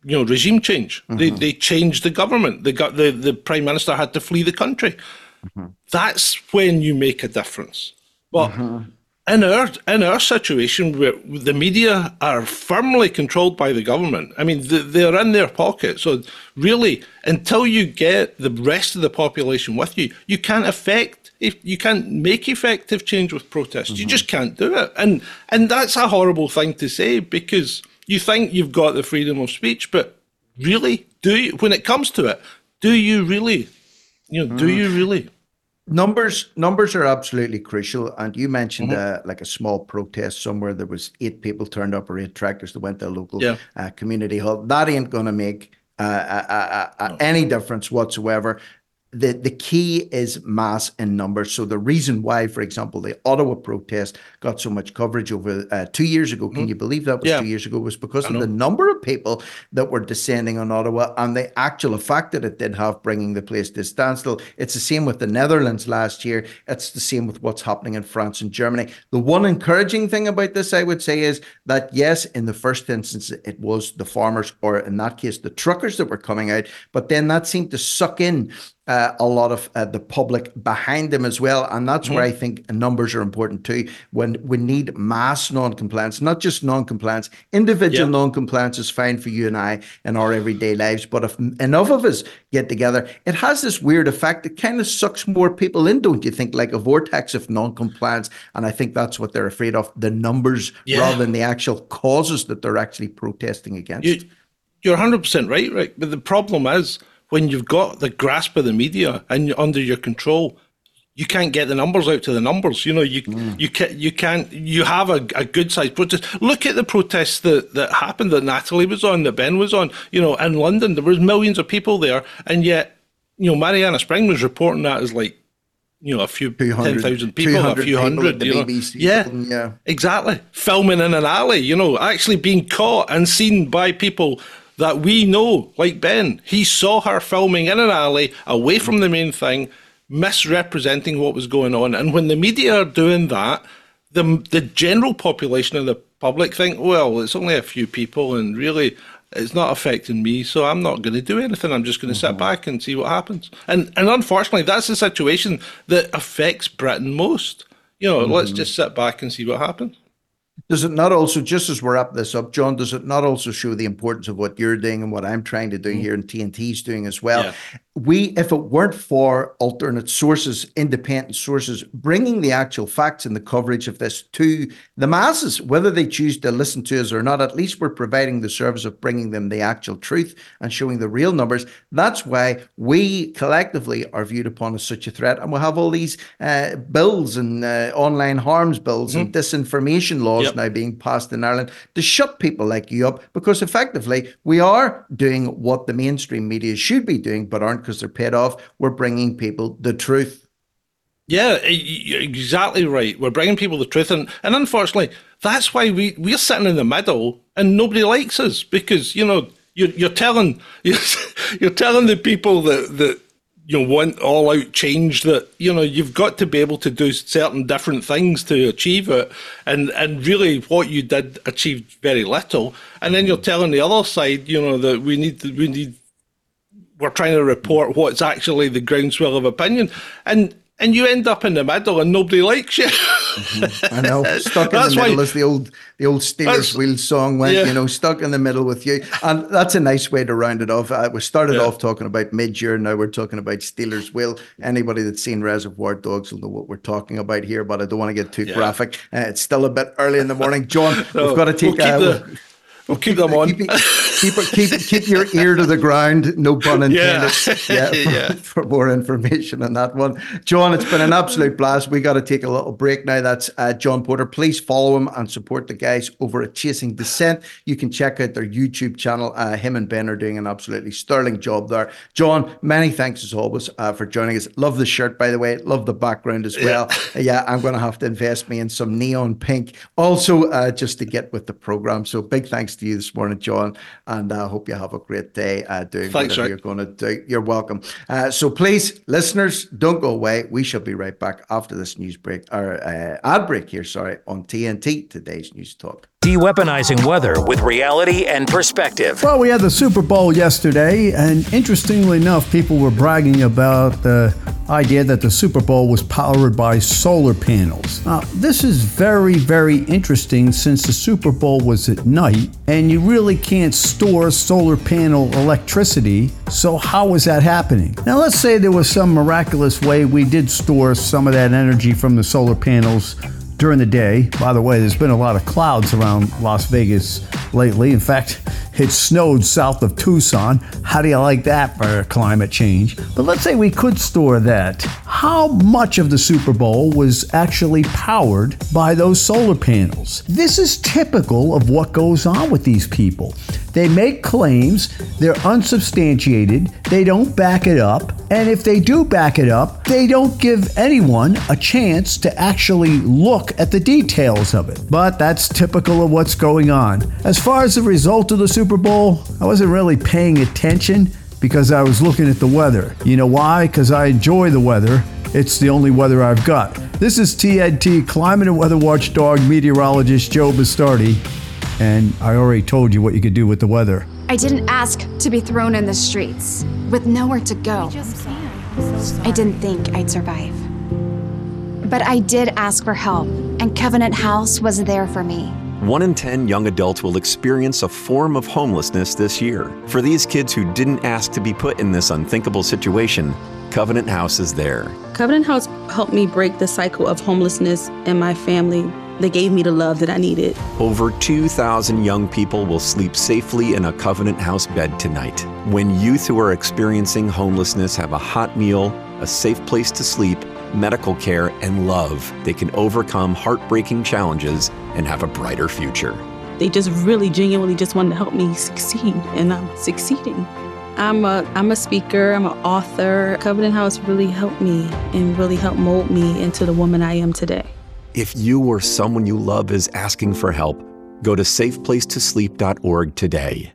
you know regime change. Mm-hmm. They they changed the government. They got the the prime minister had to flee the country. Mm-hmm. That's when you make a difference. But mm-hmm. in our in our situation, where the media are firmly controlled by the government. I mean, they're in their pocket. So really, until you get the rest of the population with you, you can't affect. If you can't make effective change with protests, mm-hmm. you just can't do it. And and that's a horrible thing to say because you think you've got the freedom of speech, but really, do you? When it comes to it, do you really? You know, mm. do you really? Numbers numbers are absolutely crucial. And you mentioned mm-hmm. uh, like a small protest somewhere. There was eight people turned up or eight tractors that went to a local yeah. uh, community hall. That ain't going to make uh, no. any difference whatsoever the, the key is mass in numbers. So the reason why, for example, the Ottawa protest got so much coverage over uh, two years ago, can mm. you believe that was yeah. two years ago, was because of the number of people that were descending on Ottawa and the actual effect that it did have bringing the place to standstill. It's the same with the Netherlands last year. It's the same with what's happening in France and Germany. The one encouraging thing about this, I would say, is that yes, in the first instance, it was the farmers, or in that case, the truckers that were coming out, but then that seemed to suck in uh, a lot of uh, the public behind them as well. And that's mm-hmm. where I think numbers are important too. When we need mass non-compliance, not just non-compliance, individual non-compliance is fine for you and I in our everyday lives. But if enough of us get together, it has this weird effect. It kind of sucks more people in, don't you think? Like a vortex of non-compliance. And I think that's what they're afraid of, the numbers yeah. rather than the actual causes that they're actually protesting against. You, you're 100% right, Rick. But the problem is, when you've got the grasp of the media and under your control, you can't get the numbers out to the numbers. You know, you mm. you can you can't you have a, a good sized protest. Look at the protests that, that happened that Natalie was on, that Ben was on. You know, in London there was millions of people there, and yet you know Marianna Spring was reporting that as like you know a few ten thousand people, a few hundred. You know? yeah, yeah, exactly. Filming in an alley, you know, actually being caught and seen by people that we know, like Ben. He saw her filming in an alley away from the main thing misrepresenting what was going on. And when the media are doing that, the the general population of the public think, well, it's only a few people, and really, it's not affecting me, so I'm not going to do anything. I'm just going to mm-hmm. sit back and see what happens. And and unfortunately, that's the situation that affects Britain most. You know, mm-hmm. let's just sit back and see what happens. Does it not also, just as we're up this up, John, does it not also show the importance of what you're doing and what I'm trying to do mm-hmm. here and TNT's doing as well? Yeah we, if it weren't for alternate sources, independent sources, bringing the actual facts and the coverage of this to the masses, whether they choose to listen to us or not, at least we're providing the service of bringing them the actual truth and showing the real numbers. That's why we collectively are viewed upon as such a threat. And we'll have all these uh, bills and uh, online harms bills mm-hmm. and disinformation laws yep. now being passed in Ireland to shut people like you up because effectively we are doing what the mainstream media should be doing, but aren't because they're paid off. We're bringing people the truth. Yeah, exactly right. We're bringing people the truth, and and unfortunately, that's why we we're sitting in the middle, and nobody likes us because you know you're you're telling *laughs* you're, you're telling the people that that you know want all out change that you know you've got to be able to do certain different things to achieve it and and really what you did achieved very little and then you're telling the other side you know that we need we need we're trying to report what's actually the groundswell of opinion, and and you end up in the middle, and nobody likes you. mm-hmm. I know, *laughs* stuck in the middle, why, as the old the old Stealers Wheel song went. Yeah. You know, stuck in the middle with you, and that's a nice way to round it off. Uh, we started yeah. off talking about Midge Ure, now we're talking about Stealers Wheel. Anybody that's seen Reservoir Dogs will know what we're talking about here, but I don't want to get too yeah. graphic. Uh, it's still a bit early in the morning, John. *laughs* no, we've got to take. We'll we'll keep them on. Keep, keep, keep, keep your ear to the ground. No pun intended. *laughs* Yeah. yeah, for, yeah. for, more information on that one. John, it's been an absolute blast. We got to take a little break now. That's uh, John Porter. Please follow him and support the guys over at Chasing Dissent. You can check out their YouTube channel. Uh, him and Ben are doing an absolutely sterling job there. John, many thanks as always uh, for joining us. Love the shirt, by the way. Love the background as well. Yeah, yeah I'm going to have to invest me in some neon pink also uh, just to get with the program. So big thanks to you this morning, John and I hope you have a great day uh, doing Thanks, whatever you're going to do. You're welcome. Uh, so please, listeners, don't go away. We shall be right back after this news break or uh, ad break here. Sorry, on TNT today's news talk. De-weaponizing weather with reality and perspective. Well, we had the Super Bowl yesterday, and interestingly enough, people were bragging about the idea that the Super Bowl was powered by solar panels. Now, this is very, very interesting since the Super Bowl was at night, and you really can't store solar panel electricity. So, how is that happening? Now, let's say there was some miraculous way we did store some of that energy from the solar panels during the day. By the way, there's been a lot of clouds around Las Vegas lately. In fact, it snowed south of Tucson. How do you like that for climate change? But let's say we could store that. How much of the Super Bowl was actually powered by those solar panels? This is typical of what goes on with these people. They make claims, they're unsubstantiated, they don't back it up, and if they do back it up, they don't give anyone a chance to actually look at the details of it. But that's typical of what's going on. As far as the result of the Super Bowl, I wasn't really paying attention because I was looking at the weather. You know why? Because I enjoy the weather. It's the only weather I've got. This is TNT Climate and Weather Watchdog meteorologist Joe Bastardi and I already told you what you could do with the weather. I didn't ask to be thrown in the streets with nowhere to go. I didn't think I'd survive. But I did ask for help, and Covenant House was there for me. One in 10 young adults will experience a form of homelessness this year. For these kids who didn't ask to be put in this unthinkable situation, Covenant House is there. Covenant House helped me break the cycle of homelessness in my family they gave me the love that I needed. Over 2,000 young people will sleep safely in a Covenant House bed tonight. When youth who are experiencing homelessness have a hot meal, a safe place to sleep, medical care, and love, they can overcome heartbreaking challenges and have a brighter future. They just really genuinely just wanted to help me succeed, and I'm succeeding. I'm a I'm a speaker, I'm an author. Covenant House really helped me and really helped mold me into the woman I am today. If you or someone you love is asking for help, go to safeplacetosleep.org today.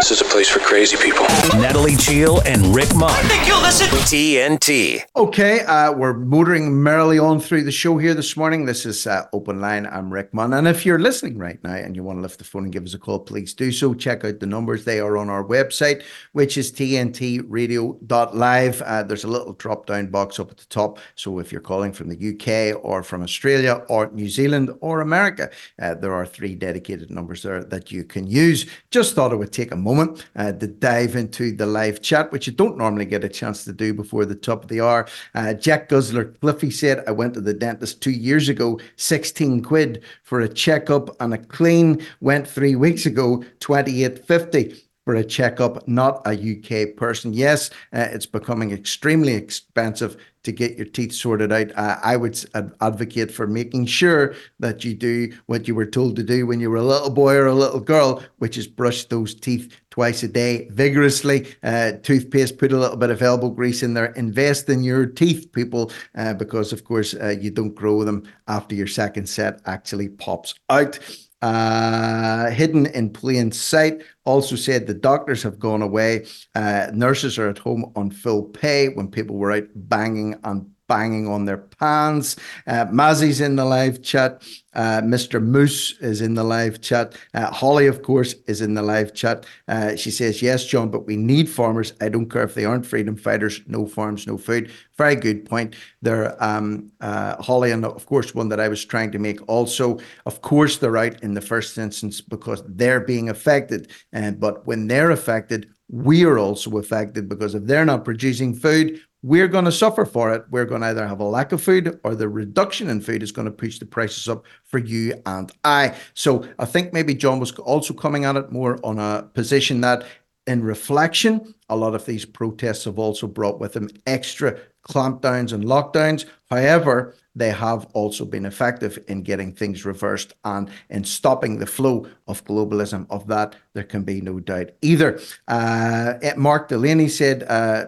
This is a place for crazy people. Natalie Cheale and Rick Munn. think you'll listen. TNT. Okay, uh, we're motoring merrily on through the show here this morning. This is uh, Open Line. I'm Rick Munn. And if you're listening right now and you want to lift the phone and give us a call, please do so. Check out the numbers. They are on our website, which is tntradio.live. Uh, there's a little drop down box up at the top. So if you're calling from the UK or from Australia or New Zealand or America, uh, there are three dedicated numbers there that you can use. Just thought it would take a moment uh, to dive into the live chat, which you don't normally get a chance to do before the top of the hour. Uh, Jack Guzzler Cliffy said, I went to the dentist two years ago, 16 quid for a checkup and a clean. Went three weeks ago, 28.50 for a checkup, not a UK person. Yes, uh, it's becoming extremely expensive to get your teeth sorted out. Uh, I would advocate for making sure that you do what you were told to do when you were a little boy or a little girl, which is brush those teeth twice a day vigorously. Uh, toothpaste, put a little bit of elbow grease in there. Invest in your teeth, people, uh, because of course uh, you don't grow them after your second set actually pops out uh, hidden in plain sight. Also said the doctors have gone away. Uh, nurses are at home on full pay when people were out banging and banging on their pans. Uh, Mazzy's in the live chat. Uh, Mr. Moose is in the live chat. Uh, Holly, of course, is in the live chat. Uh, she says, Yes, John, but we need farmers. I don't care if they aren't freedom fighters. No farms, no food. Very good point there, um, uh, Holly. And of course, one that I was trying to make also, of course, they're out in the first instance because they're being affected. And but when they're affected, we are also affected because if they're not producing food, we're going to suffer for it. We're going to either have a lack of food or the reduction in food is going to push the prices up for you and I. So I think maybe John was also coming at it more on a position that, in reflection, a lot of these protests have also brought with them extra clampdowns and lockdowns. However, they have also been effective in getting things reversed and in stopping the flow of globalism. Of that, there can be no doubt either. Uh, Mark Delaney said, uh,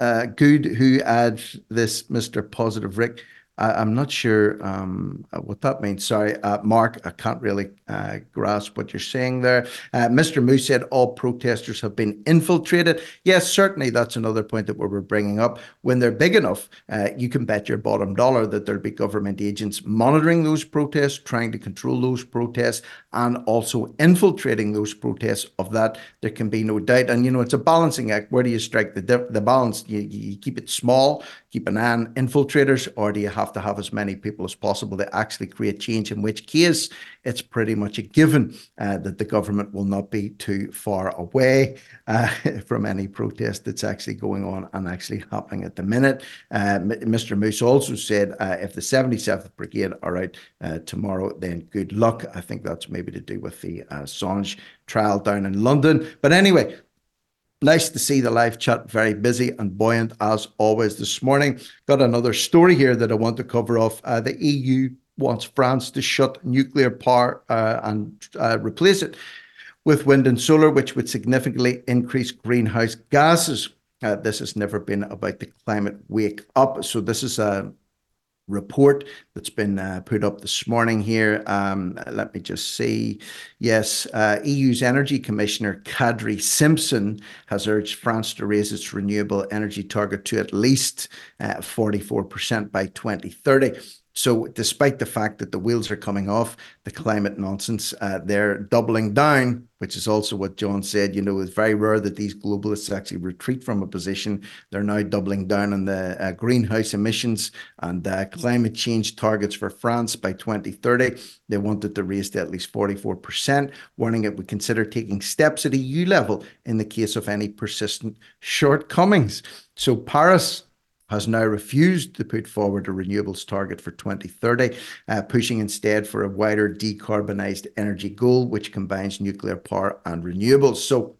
uh, good who adds this Mr. Positive Rick. I, am not sure um, what that means. Sorry, uh, Mark, I can't really uh, grasp what you're saying there. Uh, Mr. Moose said all protesters have been infiltrated. Yes, certainly that's another point that we were bringing up. When they're big enough, uh, you can bet your bottom dollar that there'll be government agents monitoring those protests, trying to control those protests, and also infiltrating those protests. Of that, there can be no doubt. And you know, it's a balancing act. Where do you strike the the balance? You, you keep it small, keep an eye on infiltrators, or do you have to have as many people as possible to actually create change? In which case, it's pretty much a given uh, that the government will not be too far away uh, *laughs* from any protest that's actually going on and actually happening at the minute. Uh, Mr. Moose also said uh, if the 77th Brigade are out uh, tomorrow, then good luck. I think that's maybe to do with the uh, Assange trial down in London. But anyway, Nice to see the live chat very busy and buoyant as always this morning. Got another story here that I want to cover off. Uh, the EU wants France to shut nuclear power uh, and uh, replace it with wind and solar, which would significantly increase greenhouse gases. Uh, this has never been about the climate wake up. So, this is a report that's been uh, put up this morning here. Um, let me just see. Yes, uh, EU's Energy Commissioner Kadri Simson has urged France to raise its renewable energy target to at least uh, 44% by 2030. So, despite the fact that the wheels are coming off the climate nonsense, uh, they're doubling down, which is also what John said. You know, it's very rare that these globalists actually retreat from a position. They're now doubling down on the uh, greenhouse emissions and uh, climate change targets for France by 2030. They wanted to raise to at least 44%, warning it would consider taking steps at EU level in the case of any persistent shortcomings. So, Paris has now refused to put forward a renewables target for 2030, uh, pushing instead for a wider decarbonised energy goal, which combines nuclear power and renewables. So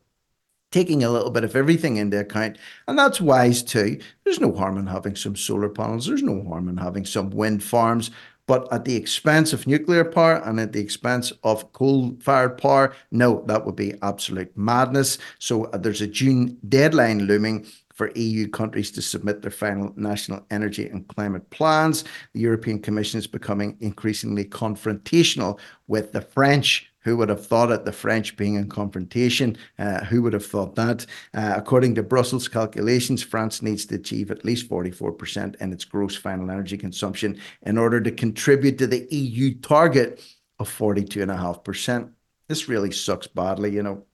taking a little bit of everything into account. And that's wise too. There's no harm in having some solar panels, there's no harm in having some wind farms. But at the expense of nuclear power and at the expense of coal fired power, no, that would be absolute madness. So uh, there's a June deadline looming for EU countries to submit their final national energy and climate plans. The European Commission is becoming increasingly confrontational with the French who would have thought it? The French being in confrontation. Uh, who would have thought that? Uh, according to Brussels calculations, France needs to achieve at least 44% in its gross final energy consumption in order to contribute to the EU target of 42.5%. This really sucks badly, you know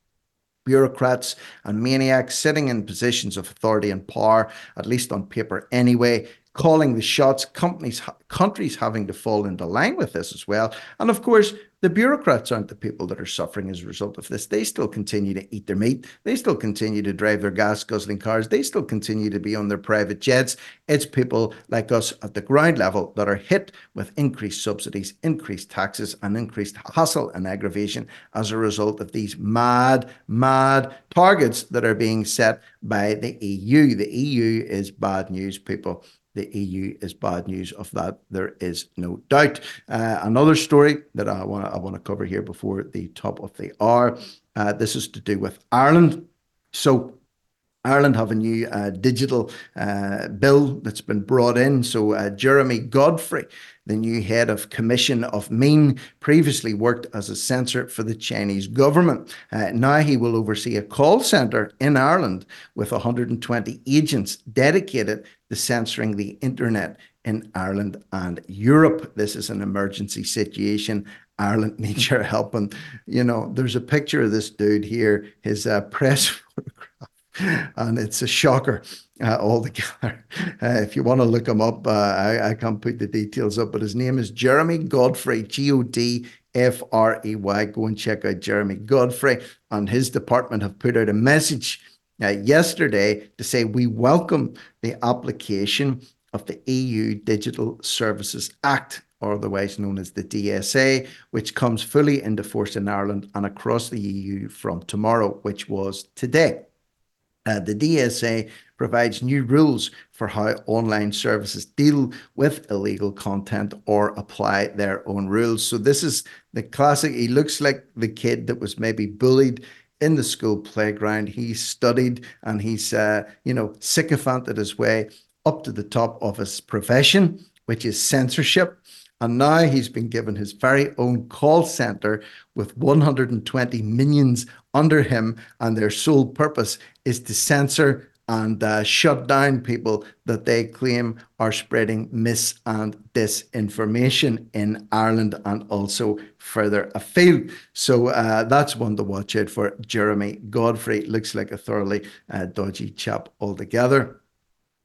bureaucrats and maniacs sitting in positions of authority and power, at least on paper anyway, calling the shots, companies, countries having to fall into line with this as well. And of course, the bureaucrats aren't the people that are suffering as a result of this. They still continue to eat their meat. They still continue to drive their gas guzzling cars. They still continue to be on their private jets. It's people like us at the ground level that are hit with increased subsidies, increased taxes, and increased hassle and aggravation as a result of these mad, mad targets that are being set by the EU. The EU is bad news, people the EU is bad news. Of that, there is no doubt. Uh, another story that I want I want to cover here before the top of the hour. Uh, this is to do with Ireland. So. Ireland have a new uh, digital uh, bill that's been brought in. So uh, Jeremy Godfrey the new head of Commission of Mean, previously worked as a censor for the Chinese government. Uh, now he will oversee a call centre in Ireland with 120 agents dedicated to censoring the internet in Ireland and Europe. This is an emergency situation. Ireland *laughs* needs your help. And, you know, there's a picture of this dude here, his uh, press *laughs* photograph, and it's a shocker uh, altogether. *laughs* Uh, if you want to look him up, uh, I, I can't put the details up, but his name is Jeremy Godfrey, G O D F R E Y. Go and check out Jeremy Godfrey. And his department have put out a message yesterday to say we welcome the application of the EU Digital Services Act otherwise known as the DSA, which comes fully into force in Ireland and across the EU from tomorrow, which was today. Uh, the DSA provides new rules for how online services deal with illegal content or apply their own rules. So this is the classic. He looks like the kid that was maybe bullied in the school playground. He studied and he's, uh, you know, sycophanted his way up to the top of his profession, which is censorship. And now he's been given his very own call center with 120 minions under him, and their sole purpose is to censor and uh, shut down people that they claim are spreading mis and disinformation in Ireland and also further afield. So uh, that's one to watch out for. Jeremy Godfrey looks like a thoroughly uh, dodgy chap altogether.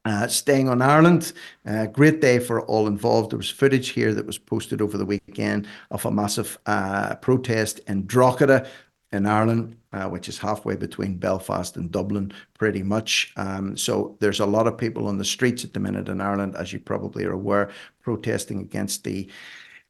Uh, staying on Ireland, uh, great day for all involved. There was footage here that was posted over the weekend of a massive uh, protest in Drogheda in Ireland, uh, which is halfway between Belfast and Dublin, pretty much. Um, so there's a lot of people on the streets at the minute in Ireland, as you probably are aware, protesting against the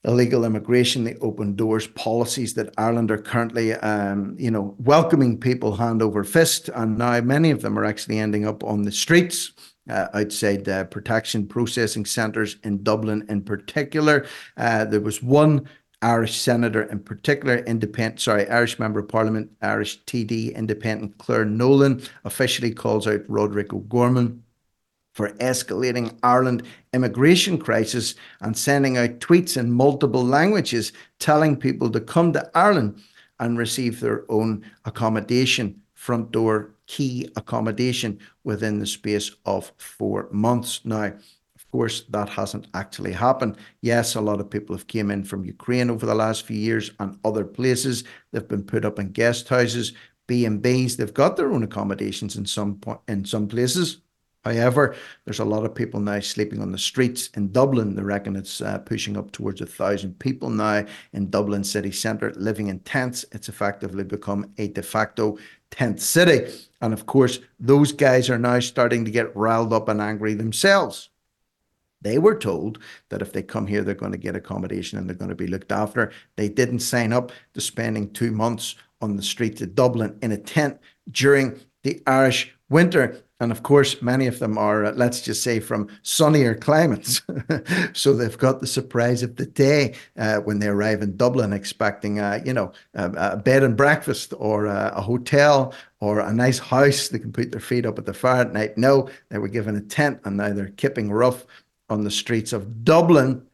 illegal immigration, the open doors policies that Ireland are currently, um, you know, welcoming people hand over fist, and now many of them are actually ending up on the streets. Uh, outside uh, protection processing centres in Dublin, in particular, uh, there was one Irish senator in particular, independent, sorry, Irish member of parliament, Irish TD independent Claire Nolan officially calls out Roderic O'Gorman for escalating Ireland immigration crisis and sending out tweets in multiple languages telling people to come to Ireland and receive their own accommodation, front door key accommodation within the space of four months. Now, course, that hasn't actually happened. Yes, a lot of people have came in from Ukraine over the last few years and other places. They've been put up in guest houses, B and B's. They've got their own accommodations in some in some places. However, there's a lot of people now sleeping on the streets in Dublin. They reckon it's uh, pushing up towards a thousand people now in Dublin city centre living in tents. It's effectively become a de facto tent city. And of course, those guys are now starting to get riled up and angry themselves. They were told that if they come here, they're going to get accommodation and they're going to be looked after. They didn't sign up to spending two months on the streets of Dublin in a tent during the Irish winter. And of course, many of them are, uh, let's just say, from sunnier climates. *laughs* so they've got the surprise of the day uh, when they arrive in Dublin, expecting, uh, you know, a, a, bed and breakfast or a, a, hotel or a nice house. They can put their feet up at the fire at night. No, they were given a tent and now they're kipping rough on the streets of Dublin.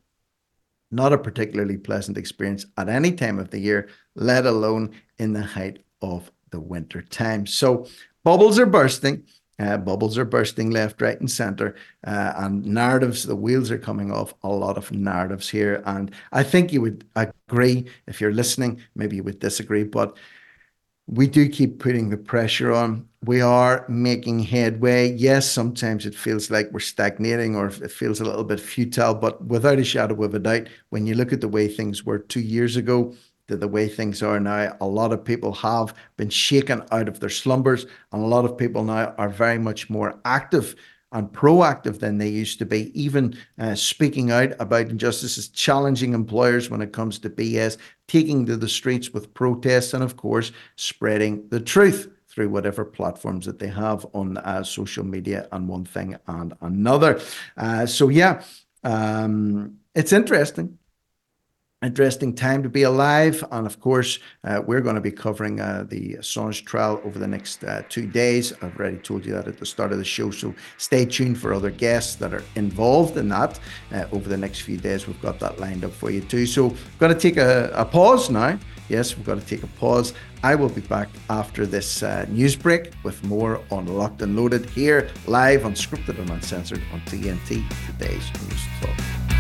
Not a particularly pleasant experience at any time of the year, let alone in the height of the winter time. So bubbles are bursting. Uh, bubbles are bursting left, right, and center, uh, and narratives. The wheels are coming off a lot of narratives here, and I think you would agree if you're listening. Maybe you would disagree, but we do keep putting the pressure on. We are making headway. Yes, sometimes it feels like we're stagnating or it feels a little bit futile, but without a shadow of a doubt, when you look at the way things were two years ago, to the way things are now. A lot of people have been shaken out of their slumbers, and a lot of people now are very much more active and proactive than they used to be, even uh, speaking out about injustices, challenging employers when it comes to BS, taking to the streets with protests, and of course, spreading the truth through whatever platforms that they have on uh, social media and one thing and another. Uh, so, yeah, um, it's interesting interesting time to be alive. And of course, uh, we're going to be covering uh, the Assange trial over the next uh, two days. I've already told you that at the start of the show. So stay tuned for other guests that are involved in that uh, over the next few days. We've got that lined up for you too. So we're going to take a, a pause now. Yes, we've got to take a pause. I will be back after this uh, news break with more on Locked and Loaded here live, unscripted and uncensored on TNT, today's news talk.